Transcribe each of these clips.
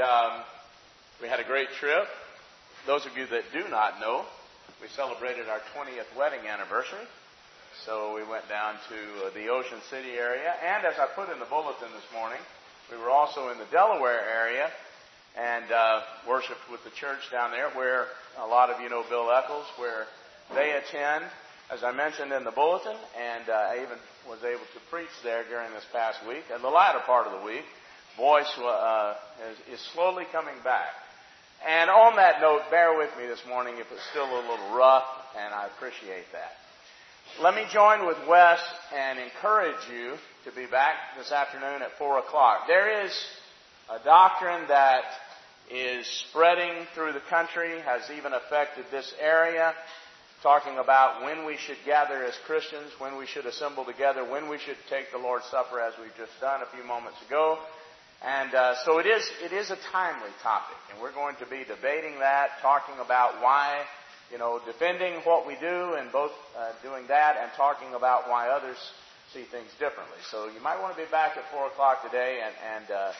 um, we had a great trip. Those of you that do not know, we celebrated our 20th wedding anniversary. So we went down to uh, the Ocean City area. And as I put in the bulletin this morning, we were also in the Delaware area and uh, worshiped with the church down there where a lot of you know Bill Eccles, where they attend, as I mentioned in the bulletin, and uh, I even was able to preach there during this past week. And the latter part of the week, voice uh, is, is slowly coming back. And on that note, bear with me this morning if it's still a little rough, and I appreciate that. Let me join with Wes and encourage you to be back this afternoon at 4 o'clock. There is a doctrine that is spreading through the country, has even affected this area, talking about when we should gather as Christians, when we should assemble together, when we should take the Lord's Supper as we've just done a few moments ago. And uh, so it is, it is a timely topic, and we're going to be debating that, talking about why you know, defending what we do and both uh, doing that and talking about why others see things differently. So you might want to be back at 4 o'clock today and, and uh,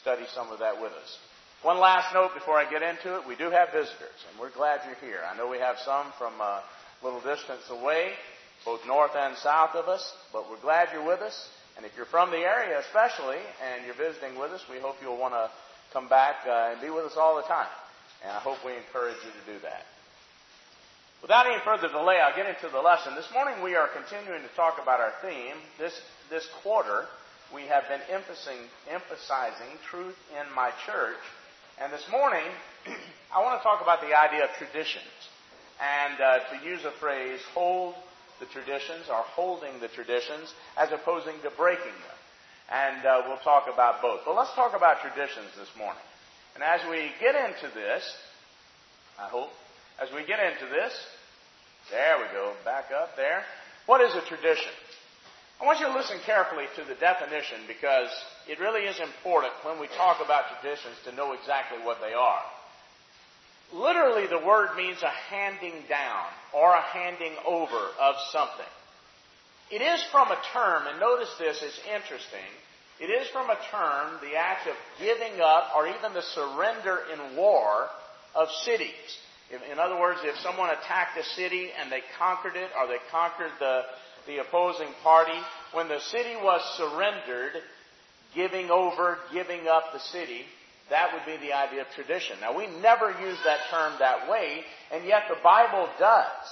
study some of that with us. One last note before I get into it. We do have visitors, and we're glad you're here. I know we have some from a little distance away, both north and south of us, but we're glad you're with us. And if you're from the area especially, and you're visiting with us, we hope you'll want to come back uh, and be with us all the time. And I hope we encourage you to do that. Without any further delay, I'll get into the lesson. This morning we are continuing to talk about our theme. This, this quarter, we have been emphasizing, emphasizing truth in my church. And this morning, I want to talk about the idea of traditions. And uh, to use a phrase, hold the traditions, are holding the traditions, as opposing to breaking them. And uh, we'll talk about both. But let's talk about traditions this morning. And as we get into this, I hope, as we get into this, there we go, back up there. What is a tradition? I want you to listen carefully to the definition because it really is important when we talk about traditions to know exactly what they are. Literally, the word means a handing down or a handing over of something. It is from a term, and notice this, it's interesting. It is from a term, the act of giving up or even the surrender in war of cities. In other words, if someone attacked a city and they conquered it or they conquered the, the opposing party, when the city was surrendered, giving over, giving up the city, that would be the idea of tradition. Now, we never use that term that way, and yet the Bible does.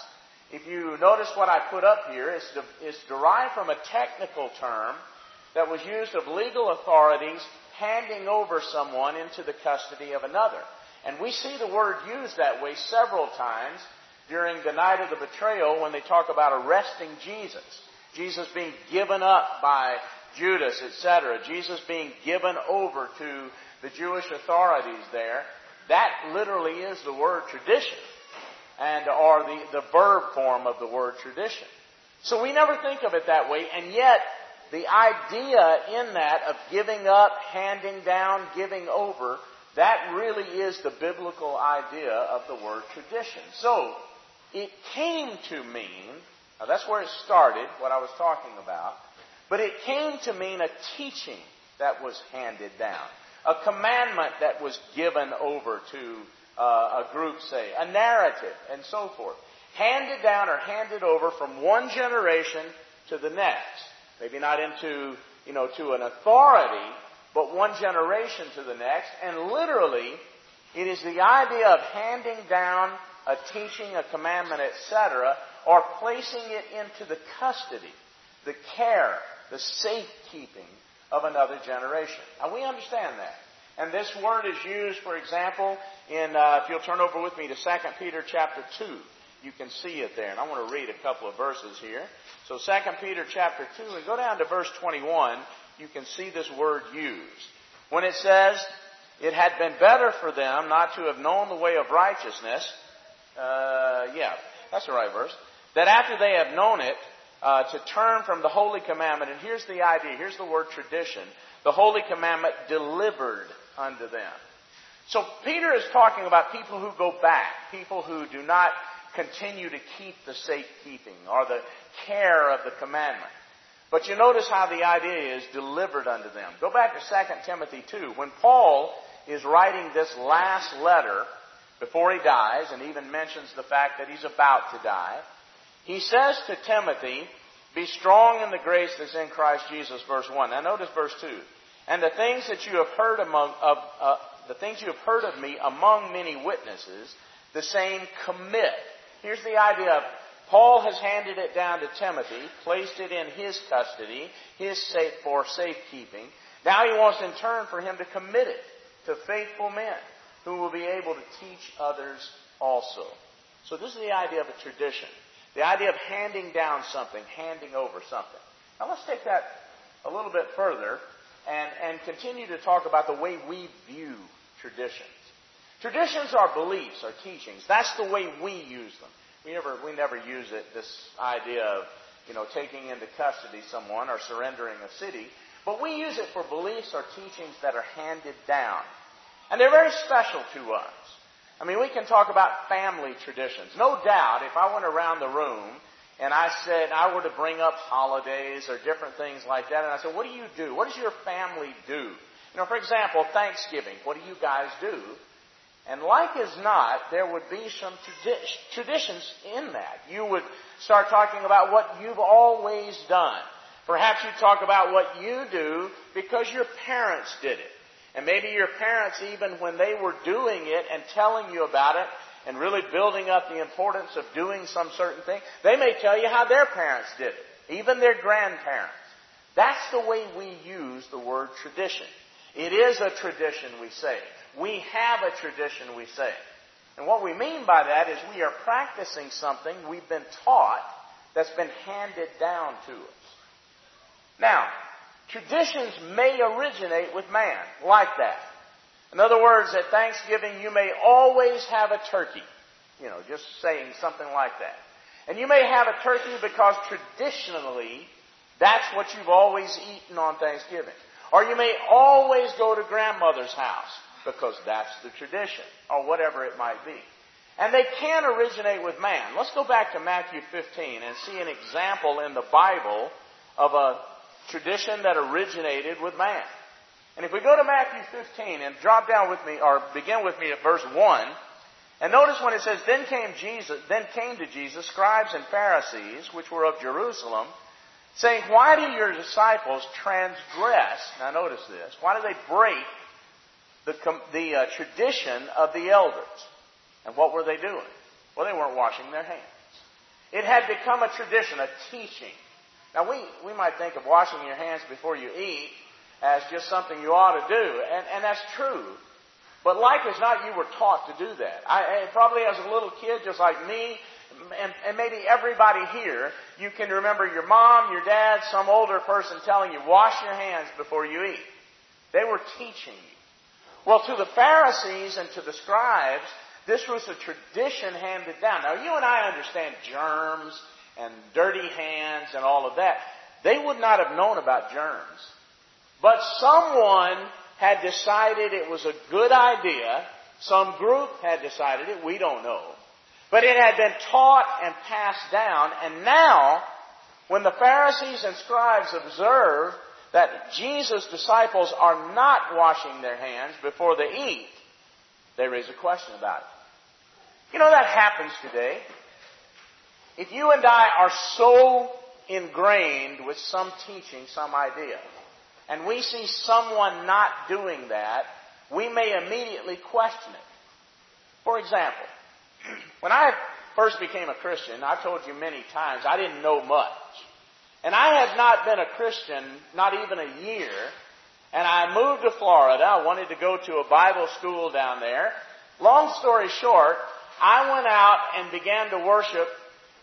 If you notice what I put up here, it's, de- it's derived from a technical term that was used of legal authorities handing over someone into the custody of another. And we see the word used that way several times during the night of the betrayal when they talk about arresting Jesus. Jesus being given up by Judas, etc. Jesus being given over to the Jewish authorities there. That literally is the word tradition. And or the, the verb form of the word tradition. So we never think of it that way, and yet the idea in that of giving up, handing down, giving over that really is the biblical idea of the word tradition. So, it came to mean, now that's where it started, what I was talking about, but it came to mean a teaching that was handed down, a commandment that was given over to uh, a group, say, a narrative, and so forth. Handed down or handed over from one generation to the next. Maybe not into, you know, to an authority, but one generation to the next. And literally, it is the idea of handing down a teaching, a commandment, etc., or placing it into the custody, the care, the safekeeping of another generation. Now we understand that. And this word is used, for example, in, uh, if you'll turn over with me to 2 Peter chapter 2. You can see it there. And I want to read a couple of verses here. So 2 Peter chapter 2, and go down to verse 21 you can see this word used. When it says, it had been better for them not to have known the way of righteousness, uh, yeah, that's the right verse, that after they have known it, uh, to turn from the holy commandment, and here's the idea, here's the word tradition, the holy commandment delivered unto them. So Peter is talking about people who go back, people who do not continue to keep the safekeeping or the care of the commandment. But you notice how the idea is delivered unto them. Go back to 2 Timothy 2. When Paul is writing this last letter before he dies and even mentions the fact that he's about to die. He says to Timothy, be strong in the grace that's in Christ Jesus, verse 1. Now notice verse 2. And the things that you have heard among, of, uh, the things you have heard of me among many witnesses, the same commit. Here's the idea of Paul has handed it down to Timothy, placed it in his custody, his safe for safekeeping. Now he wants in turn for him to commit it to faithful men who will be able to teach others also. So this is the idea of a tradition. The idea of handing down something, handing over something. Now let's take that a little bit further and, and continue to talk about the way we view traditions. Traditions are beliefs, are teachings. That's the way we use them. We never, we never use it, this idea of, you know, taking into custody someone or surrendering a city. But we use it for beliefs or teachings that are handed down. And they're very special to us. I mean, we can talk about family traditions. No doubt, if I went around the room and I said I were to bring up holidays or different things like that, and I said, what do you do? What does your family do? You know, for example, Thanksgiving. What do you guys do? And like as not, there would be some tradi- traditions in that. You would start talking about what you've always done. Perhaps you talk about what you do because your parents did it. And maybe your parents, even when they were doing it and telling you about it and really building up the importance of doing some certain thing, they may tell you how their parents did it, even their grandparents. That's the way we use the word tradition. It is a tradition, we say. We have a tradition, we say. And what we mean by that is we are practicing something we've been taught that's been handed down to us. Now, traditions may originate with man, like that. In other words, at Thanksgiving you may always have a turkey. You know, just saying something like that. And you may have a turkey because traditionally that's what you've always eaten on Thanksgiving. Or you may always go to grandmother's house because that's the tradition, or whatever it might be. And they can originate with man. Let's go back to Matthew 15 and see an example in the Bible of a tradition that originated with man. And if we go to Matthew 15 and drop down with me, or begin with me at verse 1, and notice when it says, Then came Jesus, then came to Jesus scribes and Pharisees, which were of Jerusalem, saying, Why do your disciples transgress? Now notice this. Why do they break the, the uh, tradition of the elders. And what were they doing? Well, they weren't washing their hands. It had become a tradition, a teaching. Now, we, we might think of washing your hands before you eat as just something you ought to do, and, and that's true. But like as not, you were taught to do that. I, probably as a little kid, just like me, and, and maybe everybody here, you can remember your mom, your dad, some older person telling you, wash your hands before you eat. They were teaching you. Well, to the Pharisees and to the scribes, this was a tradition handed down. Now, you and I understand germs and dirty hands and all of that. They would not have known about germs. But someone had decided it was a good idea. Some group had decided it. We don't know. But it had been taught and passed down. And now, when the Pharisees and scribes observe that Jesus' disciples are not washing their hands before they eat, they raise a question about it. You know, that happens today. If you and I are so ingrained with some teaching, some idea, and we see someone not doing that, we may immediately question it. For example, when I first became a Christian, I've told you many times, I didn't know much. And I had not been a Christian not even a year. And I moved to Florida. I wanted to go to a Bible school down there. Long story short, I went out and began to worship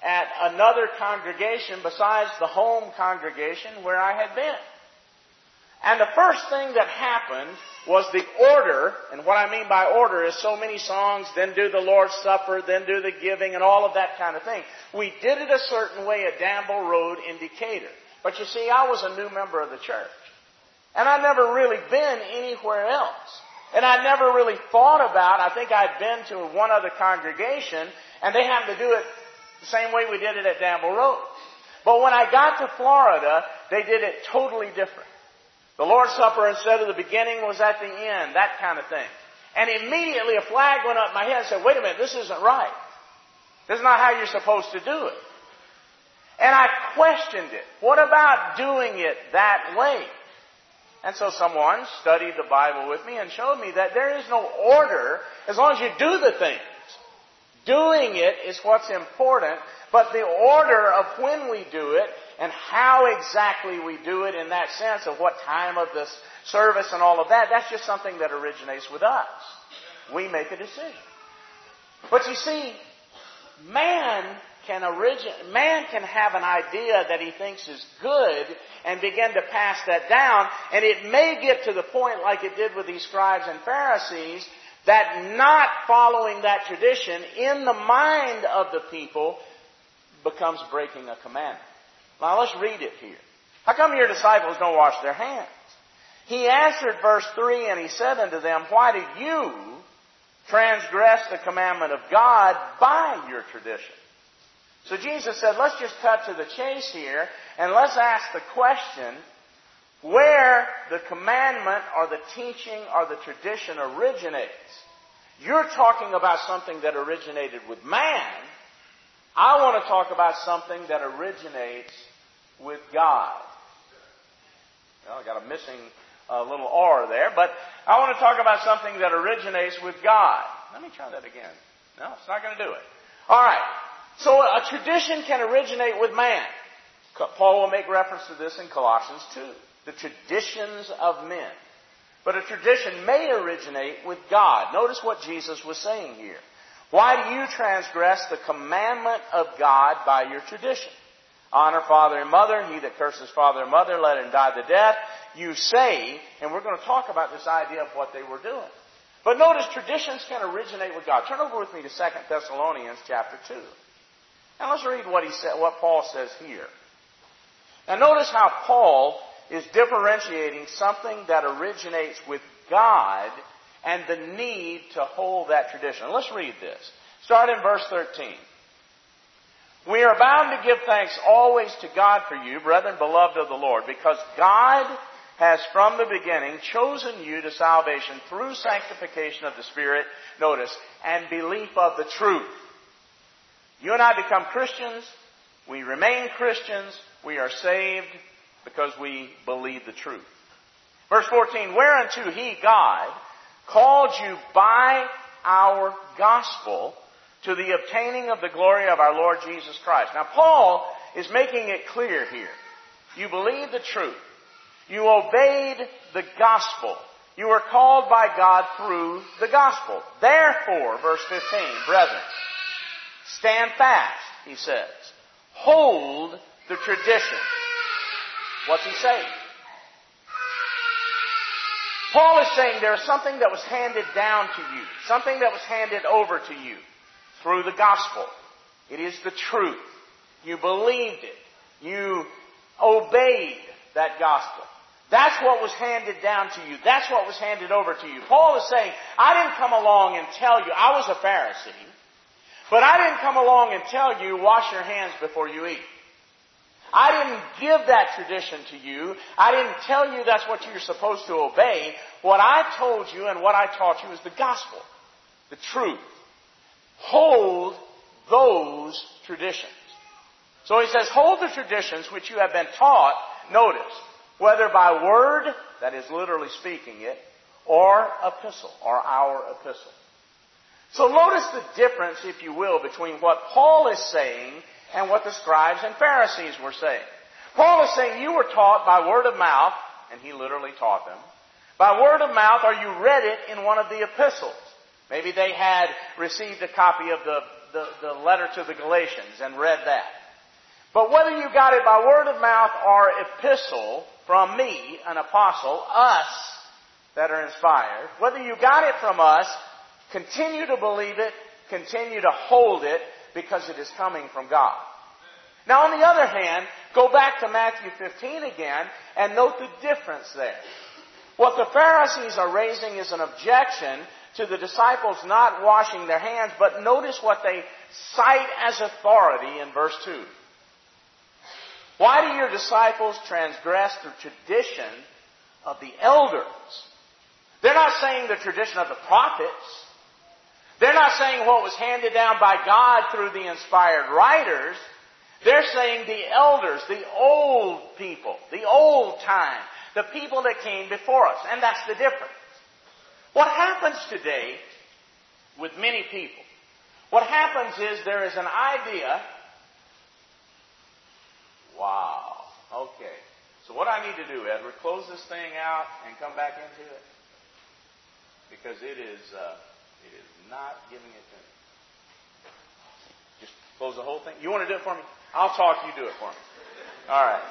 at another congregation besides the home congregation where I had been. And the first thing that happened was the order, and what I mean by order is so many songs, then do the Lord's Supper, then do the giving, and all of that kind of thing. We did it a certain way at Danville Road in Decatur. But you see, I was a new member of the church. And I'd never really been anywhere else. And I never really thought about, I think I'd been to one other congregation, and they happened to do it the same way we did it at Danville Road. But when I got to Florida, they did it totally different. The Lord's Supper instead of the beginning was at the end, that kind of thing. And immediately a flag went up in my head and said, wait a minute, this isn't right. This is not how you're supposed to do it. And I questioned it. What about doing it that way? And so someone studied the Bible with me and showed me that there is no order as long as you do the things. Doing it is what's important, but the order of when we do it and how exactly we do it in that sense of what time of this service and all of that, that's just something that originates with us. We make a decision. But you see, man can origin, man can have an idea that he thinks is good and begin to pass that down, and it may get to the point like it did with these scribes and Pharisees that not following that tradition in the mind of the people becomes breaking a commandment. Now let's read it here. How come your disciples don't wash their hands? He answered verse 3 and he said unto them, Why do you transgress the commandment of God by your tradition? So Jesus said, let's just cut to the chase here and let's ask the question where the commandment or the teaching or the tradition originates. You're talking about something that originated with man. I want to talk about something that originates with God. Well, I got a missing uh, little R there, but I want to talk about something that originates with God. Let me try that again. No, it's not going to do it. All right. So a tradition can originate with man. Paul will make reference to this in Colossians 2. The traditions of men. But a tradition may originate with God. Notice what Jesus was saying here. Why do you transgress the commandment of God by your tradition? Honor father and mother. He that curses father and mother, let him die the death. You say, and we're going to talk about this idea of what they were doing. But notice traditions can originate with God. Turn over with me to 2 Thessalonians chapter 2. Now let's read what he said, what Paul says here. Now notice how Paul is differentiating something that originates with God and the need to hold that tradition. Let's read this. Start in verse 13. We are bound to give thanks always to God for you, brethren, beloved of the Lord, because God has from the beginning chosen you to salvation through sanctification of the Spirit, notice, and belief of the truth. You and I become Christians. We remain Christians. We are saved because we believe the truth. Verse 14, whereunto he, God, called you by our gospel to the obtaining of the glory of our Lord Jesus Christ. Now Paul is making it clear here. You believe the truth. You obeyed the gospel. You were called by God through the gospel. Therefore, verse 15, brethren, Stand fast, he says. Hold the tradition. What's he saying? Paul is saying there is something that was handed down to you, something that was handed over to you through the gospel. It is the truth. You believed it. You obeyed that gospel. That's what was handed down to you. That's what was handed over to you. Paul is saying, I didn't come along and tell you, I was a Pharisee. But I didn't come along and tell you, wash your hands before you eat. I didn't give that tradition to you. I didn't tell you that's what you're supposed to obey. What I told you and what I taught you is the gospel, the truth. Hold those traditions. So he says, hold the traditions which you have been taught, notice, whether by word, that is literally speaking it, or epistle, or our epistle. So notice the difference, if you will, between what Paul is saying and what the scribes and Pharisees were saying. Paul is saying you were taught by word of mouth, and he literally taught them, by word of mouth or you read it in one of the epistles. Maybe they had received a copy of the, the, the letter to the Galatians and read that. But whether you got it by word of mouth or epistle from me, an apostle, us that are inspired, whether you got it from us Continue to believe it, continue to hold it, because it is coming from God. Now, on the other hand, go back to Matthew 15 again and note the difference there. What the Pharisees are raising is an objection to the disciples not washing their hands, but notice what they cite as authority in verse 2. Why do your disciples transgress the tradition of the elders. They're not saying the tradition of the prophets. They're not saying what was handed down by God through the inspired writers. They're saying the elders, the old people, the old time, the people that came before us. And that's the difference. What happens today with many people, what happens is there is an idea. Wow. Okay. So what I need to do, Edward, close this thing out and come back into it? Because it is, uh, it is not giving it to me. Just close the whole thing. You want to do it for me? I'll talk, you do it for me. All right.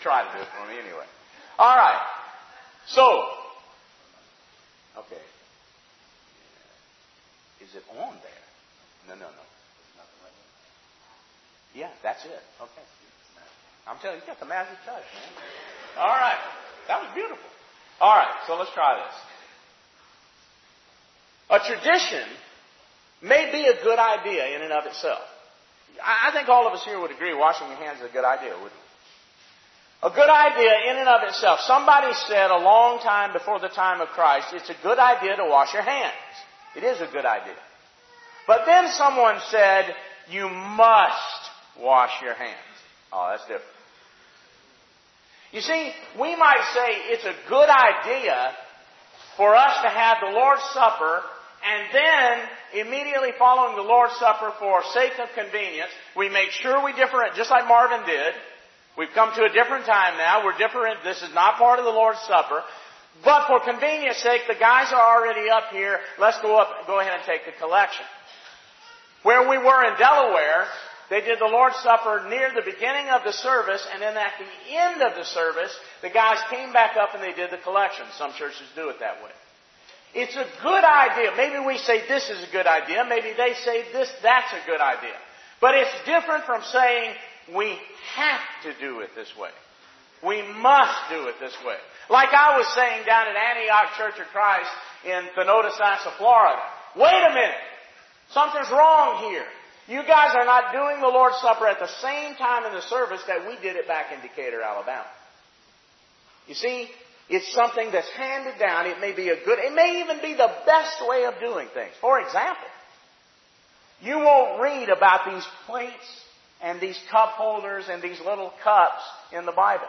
Try to do it for me anyway. All right. So, okay. Is it on there? No, no, no. Yeah, that's it. Okay. I'm telling you, you got the magic touch, man. All right. That was beautiful. All right, so let's try this. A tradition may be a good idea in and of itself. I think all of us here would agree washing your hands is a good idea, wouldn't we? A good idea in and of itself. Somebody said a long time before the time of Christ, it's a good idea to wash your hands. It is a good idea. But then someone said, you must wash your hands. Oh, that's different. You see, we might say it's a good idea for us to have the Lord's Supper and then, immediately following the Lord's Supper for sake of convenience, we make sure we different, just like Marvin did. We've come to a different time now. We're different. This is not part of the Lord's Supper. But for convenience sake, the guys are already up here. Let's go up, go ahead and take the collection. Where we were in Delaware, they did the Lord's Supper near the beginning of the service, and then at the end of the service, the guys came back up and they did the collection. Some churches do it that way. It's a good idea. Maybe we say this is a good idea. Maybe they say this, that's a good idea. But it's different from saying we have to do it this way. We must do it this way. Like I was saying down at Antioch Church of Christ in Thonotosassa, Florida. Wait a minute. Something's wrong here. You guys are not doing the Lord's Supper at the same time in the service that we did it back in Decatur, Alabama. You see, it's something that's handed down. It may be a good, it may even be the best way of doing things. For example, you won't read about these plates and these cup holders and these little cups in the Bible.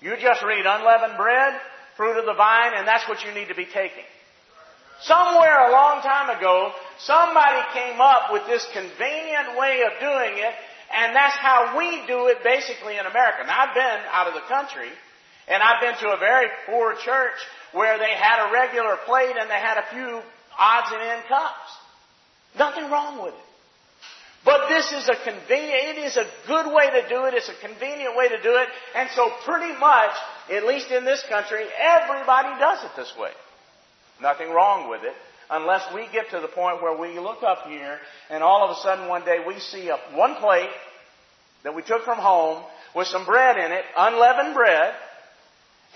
You just read unleavened bread, fruit of the vine, and that's what you need to be taking. Somewhere a long time ago, somebody came up with this convenient way of doing it, and that's how we do it basically in America. Now I've been out of the country, and I've been to a very poor church where they had a regular plate and they had a few odds and end cups. Nothing wrong with it. But this is a convenient, it is a good way to do it, it's a convenient way to do it, and so pretty much, at least in this country, everybody does it this way. Nothing wrong with it, unless we get to the point where we look up here and all of a sudden one day we see a, one plate that we took from home with some bread in it, unleavened bread,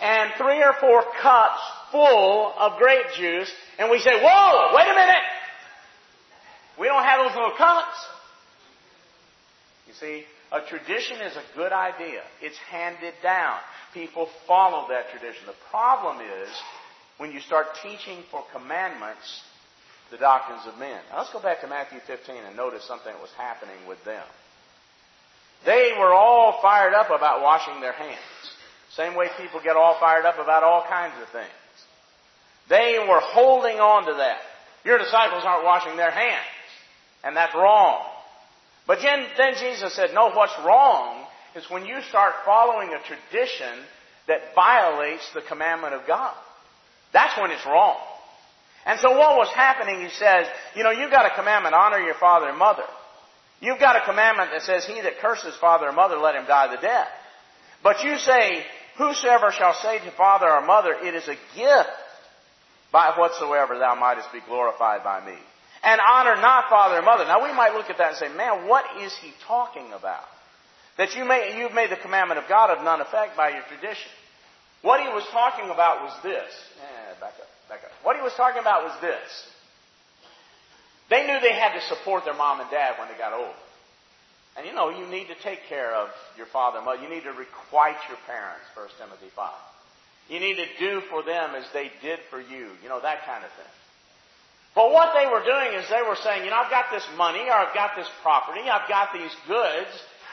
and three or four cups full of grape juice, and we say, whoa, wait a minute! We don't have those little cups. You see, a tradition is a good idea. It's handed down. People follow that tradition. The problem is when you start teaching for commandments the doctrines of men. Now let's go back to Matthew 15 and notice something that was happening with them. They were all fired up about washing their hands. Same way people get all fired up about all kinds of things. They were holding on to that. Your disciples aren't washing their hands. And that's wrong. But then, Jesus said, no, what's wrong is when you start following a tradition that violates the commandment of God. That's when it's wrong. And so what was happening, he says, you know, you've got a commandment, honor your father and mother. You've got a commandment that says, he that curses father or mother, let him die the death. But you say, Whosoever shall say to father or mother, It is a gift by whatsoever thou mightest be glorified by me. And honor not father or mother. Now we might look at that and say, man, what is he talking about? That you may, you've made the commandment of God of none effect by your tradition. What he was talking about was this. Eh, back up, back up. What he was talking about was this. They knew they had to support their mom and dad when they got old. And you know, you need to take care of your father and mother. You need to requite your parents, 1 Timothy 5. You need to do for them as they did for you. You know, that kind of thing. But what they were doing is they were saying, you know, I've got this money or I've got this property, I've got these goods,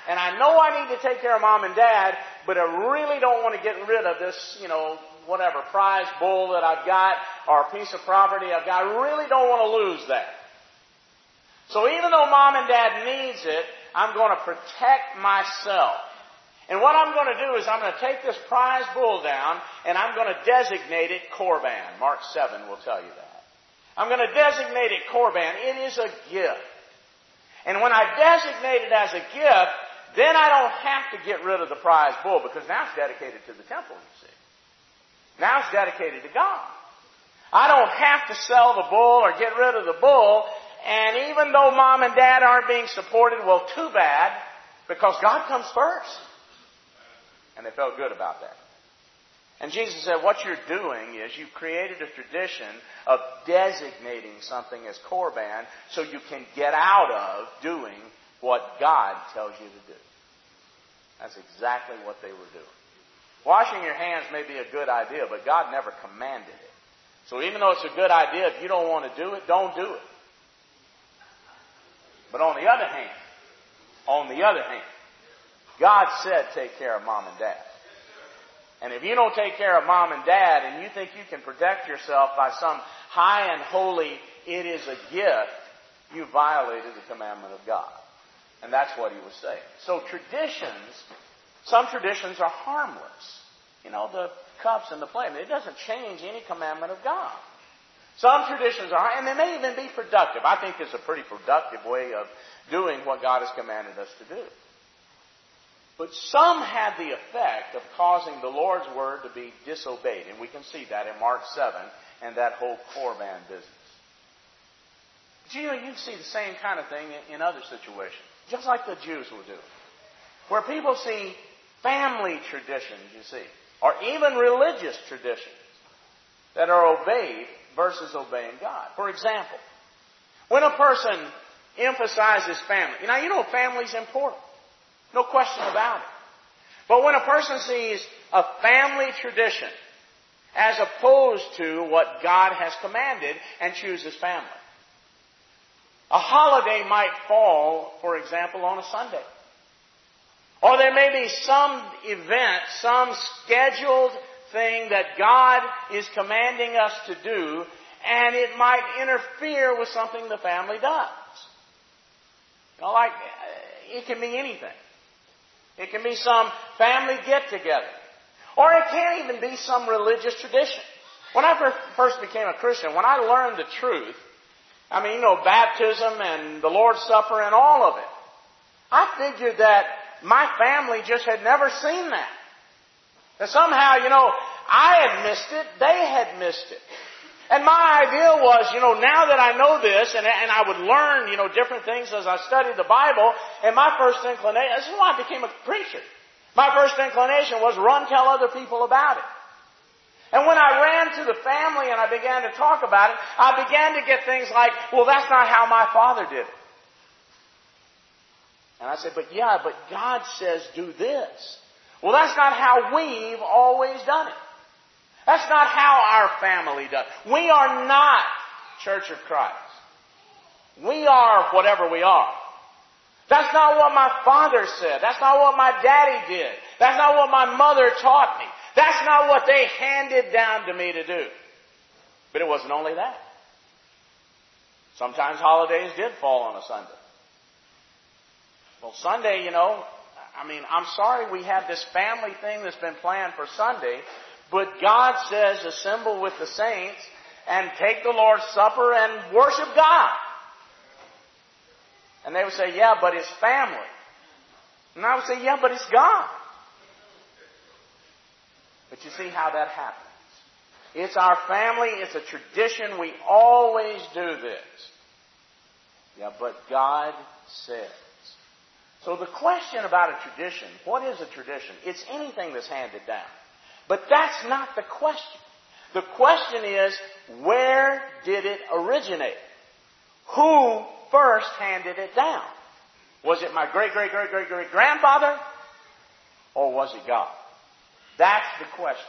and I know I need to take care of mom and dad, but I really don't want to get rid of this, you know, whatever prize bull that I've got or a piece of property I've got. I really don't want to lose that. So even though mom and dad needs it, I'm going to protect myself. And what I'm going to do is I'm going to take this prize bull down and I'm going to designate it Corban. Mark 7 will tell you that. I'm going to designate it Corban. It is a gift. And when I designate it as a gift, then I don't have to get rid of the prize bull because now it's dedicated to the temple, you see. Now it's dedicated to God. I don't have to sell the bull or get rid of the bull. And even though mom and dad aren't being supported, well, too bad, because God comes first. And they felt good about that. And Jesus said, what you're doing is you've created a tradition of designating something as Corban so you can get out of doing what God tells you to do. That's exactly what they were doing. Washing your hands may be a good idea, but God never commanded it. So even though it's a good idea, if you don't want to do it, don't do it. But on the other hand, on the other hand, God said take care of mom and dad. And if you don't take care of mom and dad and you think you can protect yourself by some high and holy, it is a gift, you violated the commandment of God. And that's what he was saying. So traditions some traditions are harmless. You know, the cups and the plate. It doesn't change any commandment of God. Some traditions are, and they may even be productive. I think it's a pretty productive way of doing what God has commanded us to do. But some had the effect of causing the Lord's word to be disobeyed. And we can see that in Mark 7 and that whole Corban business. But you know, you can see the same kind of thing in other situations. Just like the Jews will do. Where people see family traditions, you see, or even religious traditions that are obeyed versus obeying God. For example, when a person emphasizes family, you know, you know family's important. No question about it. But when a person sees a family tradition as opposed to what God has commanded and chooses family. A holiday might fall, for example, on a Sunday. Or there may be some event, some scheduled thing that God is commanding us to do, and it might interfere with something the family does. Like, it can be anything. It can be some family get together. Or it can even be some religious tradition. When I first became a Christian, when I learned the truth, I mean, you know, baptism and the Lord's Supper and all of it, I figured that my family just had never seen that. And somehow, you know, I had missed it, they had missed it. And my idea was, you know, now that I know this, and, and I would learn, you know, different things as I studied the Bible, and my first inclination, this is why I became a preacher. My first inclination was run tell other people about it. And when I ran to the family and I began to talk about it, I began to get things like, well, that's not how my father did it. And I said, but yeah, but God says do this. Well, that's not how we've always done it. That's not how our family does. We are not Church of Christ. We are whatever we are. That's not what my father said. That's not what my daddy did. That's not what my mother taught me. That's not what they handed down to me to do. But it wasn't only that. Sometimes holidays did fall on a Sunday. Well, Sunday, you know, I mean, I'm sorry we have this family thing that's been planned for Sunday, but God says assemble with the saints and take the Lord's Supper and worship God. And they would say, yeah, but it's family. And I would say, yeah, but it's God. But you see how that happens. It's our family, it's a tradition, we always do this. Yeah, but God said. So the question about a tradition, what is a tradition? It's anything that's handed down. But that's not the question. The question is, where did it originate? Who first handed it down? Was it my great, great, great, great, great grandfather? Or was it God? That's the question.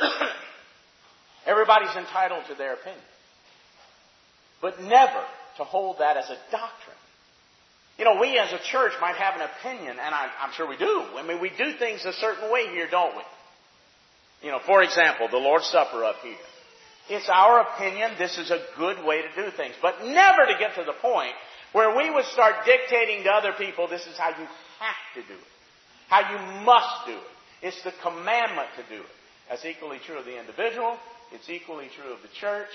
Everybody's entitled to their opinion. But never to hold that as a doctrine. You know, we as a church might have an opinion, and I, am sure we do. I mean, we do things a certain way here, don't we? You know, for example, the Lord's Supper up here. It's our opinion this is a good way to do things, but never to get to the point where we would start dictating to other people this is how you have to do it, how you must do it. It's the commandment to do it. That's equally true of the individual. It's equally true of the church.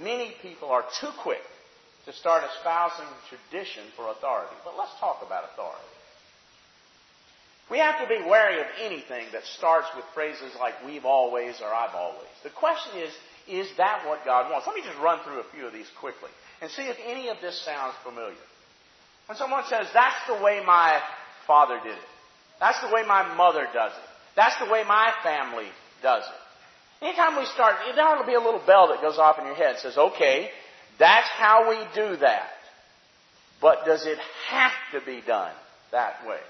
Many people are too quick to start espousing tradition for authority. But let's talk about authority. We have to be wary of anything that starts with phrases like we've always or I've always. The question is, is that what God wants? Let me just run through a few of these quickly and see if any of this sounds familiar. When someone says, that's the way my father did it. That's the way my mother does it. That's the way my family does it. Anytime we start, there ought to be a little bell that goes off in your head. and says, okay, that's how we do that. But does it have to be done that way?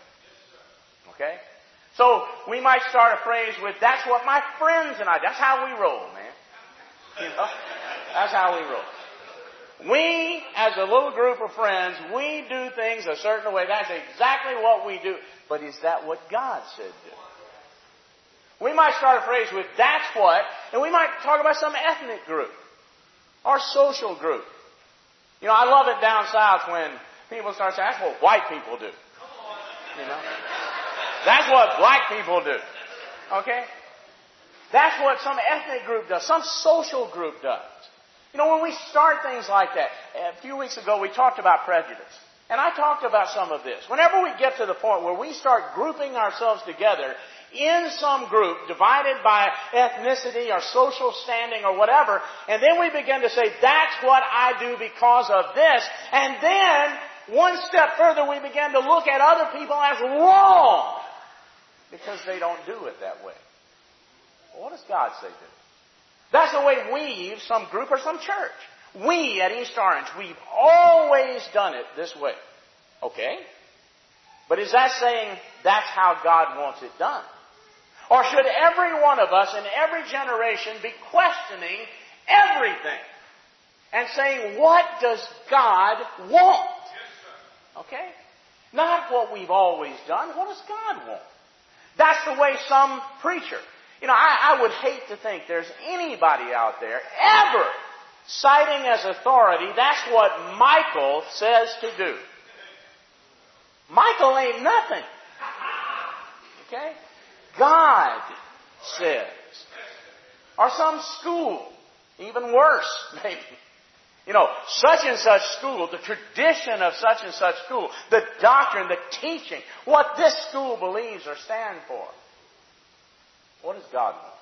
Okay? So we might start a phrase with, that's what my friends and I, that's how we roll, man. You know? That's how we roll. We, as a little group of friends, we do things a certain way. That's exactly what we do. But is that what God said to do? We might start a phrase with, that's what, and we might talk about some ethnic group. Our social group. You know, I love it down south when people start saying, that's what white people do. You know? That's what black people do. Okay? That's what some ethnic group does, some social group does. You know, when we start things like that, a few weeks ago we talked about prejudice. And I talked about some of this. Whenever we get to the point where we start grouping ourselves together in some group divided by ethnicity or social standing or whatever, and then we begin to say, that's what I do because of this, and then one step further we begin to look at other people as wrong because they don't do it that way. Well, what does God say do? That's the way we've, some group or some church. We at East Orange, we've always done it this way. Okay? But is that saying that's how God wants it done? Or should every one of us in every generation be questioning everything and saying, what does God want? Okay? Not what we've always done. What does God want? That's the way some preacher. You know, I, I would hate to think there's anybody out there ever citing as authority, that's what Michael says to do. Michael ain't nothing. Okay? God says. Or some school. Even worse, maybe. You know, such and such school, the tradition of such and such school, the doctrine, the teaching, what this school believes or stands for. What does God want?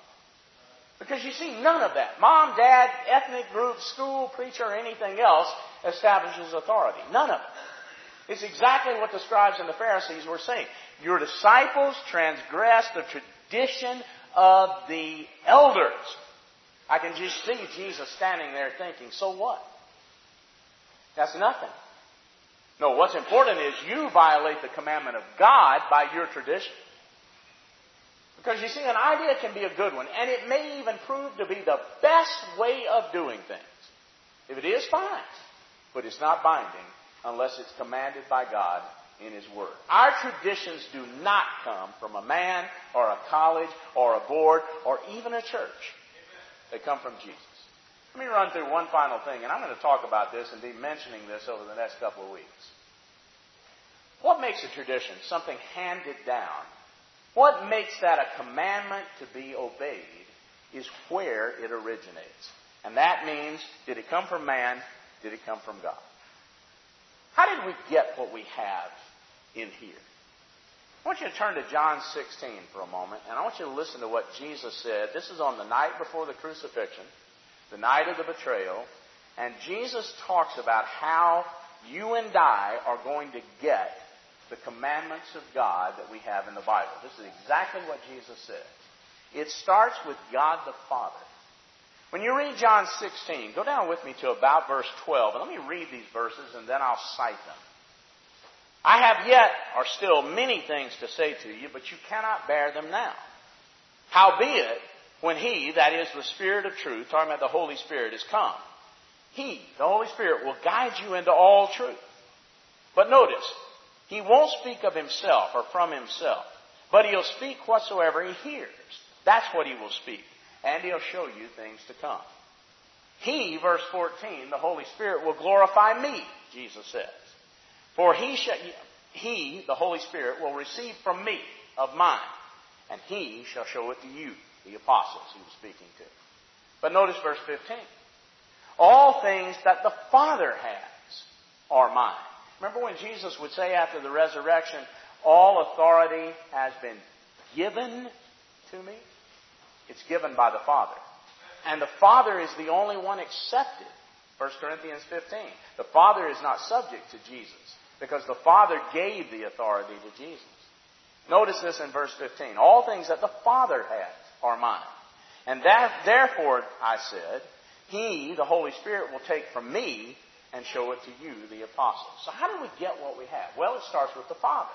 Because you see, none of that, mom, dad, ethnic group, school, preacher, anything else, establishes authority. None of it. It's exactly what the scribes and the Pharisees were saying. Your disciples transgress the tradition of the elders. I can just see Jesus standing there thinking, so what? That's nothing. No, what's important is you violate the commandment of God by your tradition. Because you see, an idea can be a good one, and it may even prove to be the best way of doing things. If it is, fine. But it's not binding unless it's commanded by God in His Word. Our traditions do not come from a man or a college or a board or even a church. They come from Jesus. Let me run through one final thing, and I'm going to talk about this and be mentioning this over the next couple of weeks. What makes a tradition? Something handed down. What makes that a commandment to be obeyed is where it originates. And that means, did it come from man? Did it come from God? How did we get what we have in here. I want you to turn to John 16 for a moment, and I want you to listen to what Jesus said. This is on the night before the crucifixion, the night of the betrayal, and Jesus talks about how you and I are going to get the commandments of God that we have in the Bible. This is exactly what Jesus said. It starts with God the Father. When you read John 16, go down with me to about verse 12, and let me read these verses, and then I'll cite them. I have yet, or still, many things to say to you, but you cannot bear them now. Howbeit, when He, that is the Spirit of truth, talking about the Holy Spirit, is come, He, the Holy Spirit, will guide you into all truth. But notice, He won't speak of Himself or from Himself, but He'll speak whatsoever He hears. That's what He will speak. And He'll show you things to come. He, verse 14, the Holy Spirit will glorify me, Jesus says. For he, shall, he, the Holy Spirit, will receive from me of mine, and he shall show it to you, the apostles he was speaking to. But notice verse 15. All things that the Father has are mine. Remember when Jesus would say after the resurrection, all authority has been given to me? It's given by the Father. And the Father is the only one accepted. 1 Corinthians 15. The Father is not subject to Jesus because the Father gave the authority to Jesus. Notice this in verse 15. All things that the Father has are mine. And that, therefore, I said, He, the Holy Spirit, will take from me and show it to you, the apostles. So how do we get what we have? Well, it starts with the Father.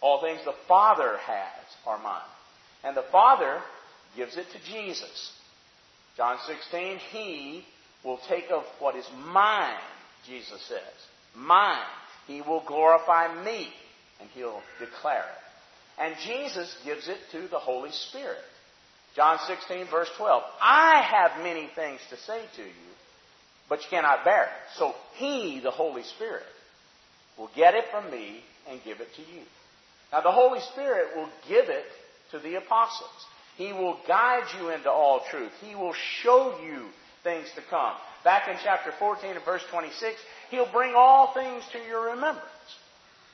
All things the Father has are mine. And the Father gives it to Jesus. John 16, He will take of what is mine, Jesus says. Mine. He will glorify me, and He'll declare it. And Jesus gives it to the Holy Spirit. John 16, verse 12. I have many things to say to you, but you cannot bear it. So He, the Holy Spirit, will get it from me and give it to you. Now the Holy Spirit will give it to the apostles. He will guide you into all truth. He will show you things to come. Back in chapter 14 and verse 26, He'll bring all things to your remembrance.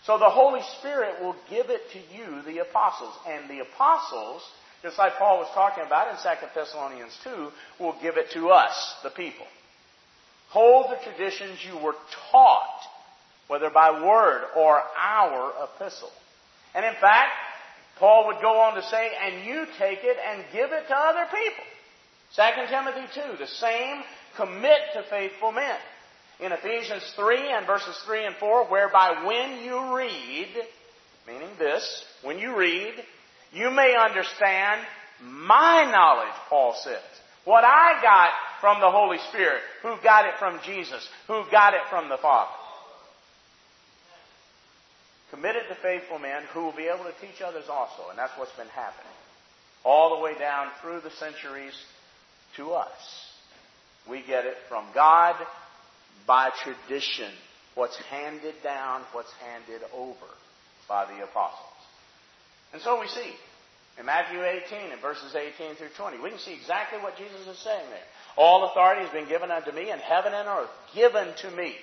So the Holy Spirit will give it to you, the apostles. And the apostles, just like Paul was talking about in 2 Thessalonians 2, will give it to us, the people. Hold the traditions you were taught, whether by word or our epistle. And in fact, Paul would go on to say, and you take it and give it to other people. 2 Timothy 2, the same commit to faithful men. In Ephesians 3 and verses 3 and 4, whereby when you read, meaning this, when you read, you may understand my knowledge, Paul says. What I got from the Holy Spirit, who got it from Jesus, who got it from the Father committed to faithful men who will be able to teach others also. And that's what's been happening. All the way down through the centuries to us. We get it from God by tradition. What's handed down, what's handed over by the apostles. And so we see in Matthew 18 and verses 18 through 20, we can see exactly what Jesus is saying there. All authority has been given unto me in heaven and earth, given to me.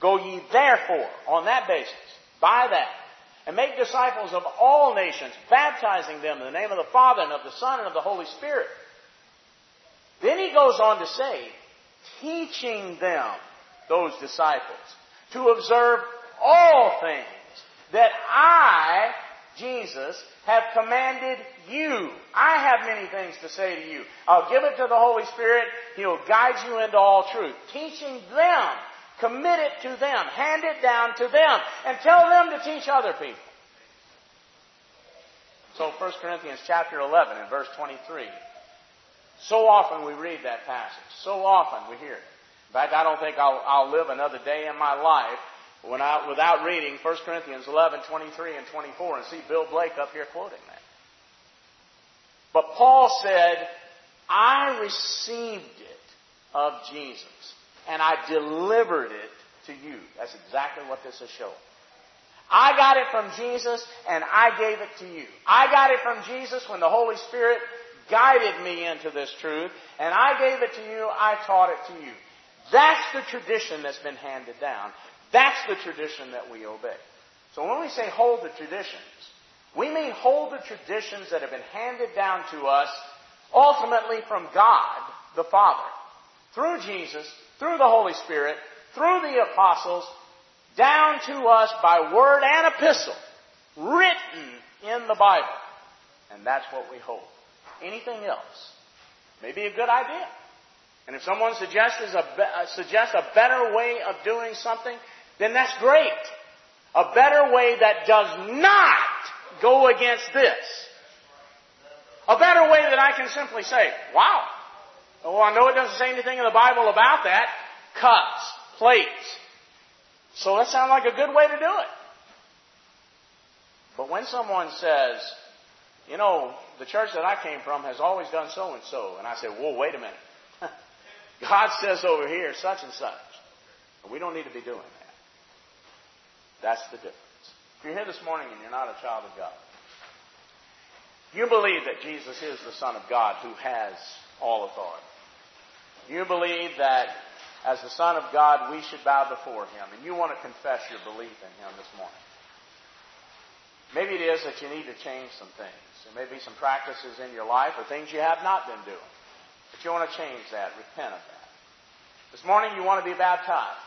Go ye therefore, on that basis, by that. And make disciples of all nations, baptizing them in the name of the Father and of the Son and of the Holy Spirit. Then he goes on to say, teaching them, those disciples, to observe all things that I, Jesus, have commanded you. I have many things to say to you. I'll give it to the Holy Spirit. He'll guide you into all truth. Teaching them Commit it to them. Hand it down to them. And tell them to teach other people. So 1 Corinthians chapter 11 and verse 23. So often we read that passage. So often we hear it. In fact, I don't think I'll, I'll live another day in my life I, without reading 1 Corinthians 11, 23 and 24 and see Bill Blake up here quoting that. But Paul said, I received it of Jesus and I delivered it to you. That's exactly what this is showing. I got it from Jesus and I gave it to you. I got it from Jesus when the Holy Spirit guided me into this truth and I gave it to you, I taught it to you. That's the tradition that's been handed down. That's the tradition that we obey. So when we say hold the traditions, we mean hold the traditions that have been handed down to us ultimately from God the Father through Jesus through the Holy Spirit, through the apostles, down to us by word and epistle, written in the Bible. And that's what we hold. Anything else may be a good idea. And if someone suggests a, uh, suggests a better way of doing something, then that's great. A better way that does not go against this. A better way that I can simply say, wow. Well, I know it doesn't say anything in the Bible about that. Cups, plates. So that sounds like a good way to do it. But when someone says, you know, the church that I came from has always done so and so, and I say, whoa, wait a minute. God says over here such and such. We don't need to be doing that. That's the difference. If you're here this morning and you're not a child of God, you believe that Jesus is the Son of God who has all authority. You believe that as the Son of God, we should bow before Him, and you want to confess your belief in Him this morning. Maybe it is that you need to change some things. There may be some practices in your life or things you have not been doing. But you want to change that, repent of that. This morning you want to be baptized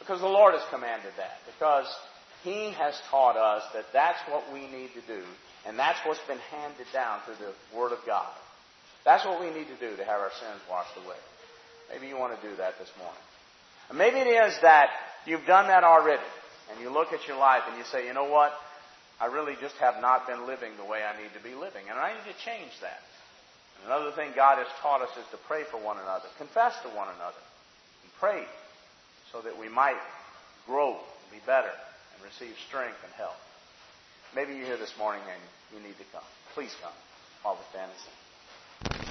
because the Lord has commanded that. Because He has taught us that that's what we need to do. And that's what's been handed down through the Word of God. That's what we need to do to have our sins washed away. Maybe you want to do that this morning. And maybe it is that you've done that already. And you look at your life and you say, you know what? I really just have not been living the way I need to be living. And I need to change that. Another thing God has taught us is to pray for one another, confess to one another, and pray so that we might grow, be better, and receive strength and help. Maybe you're here this morning and you need to come. Please come while we stand and.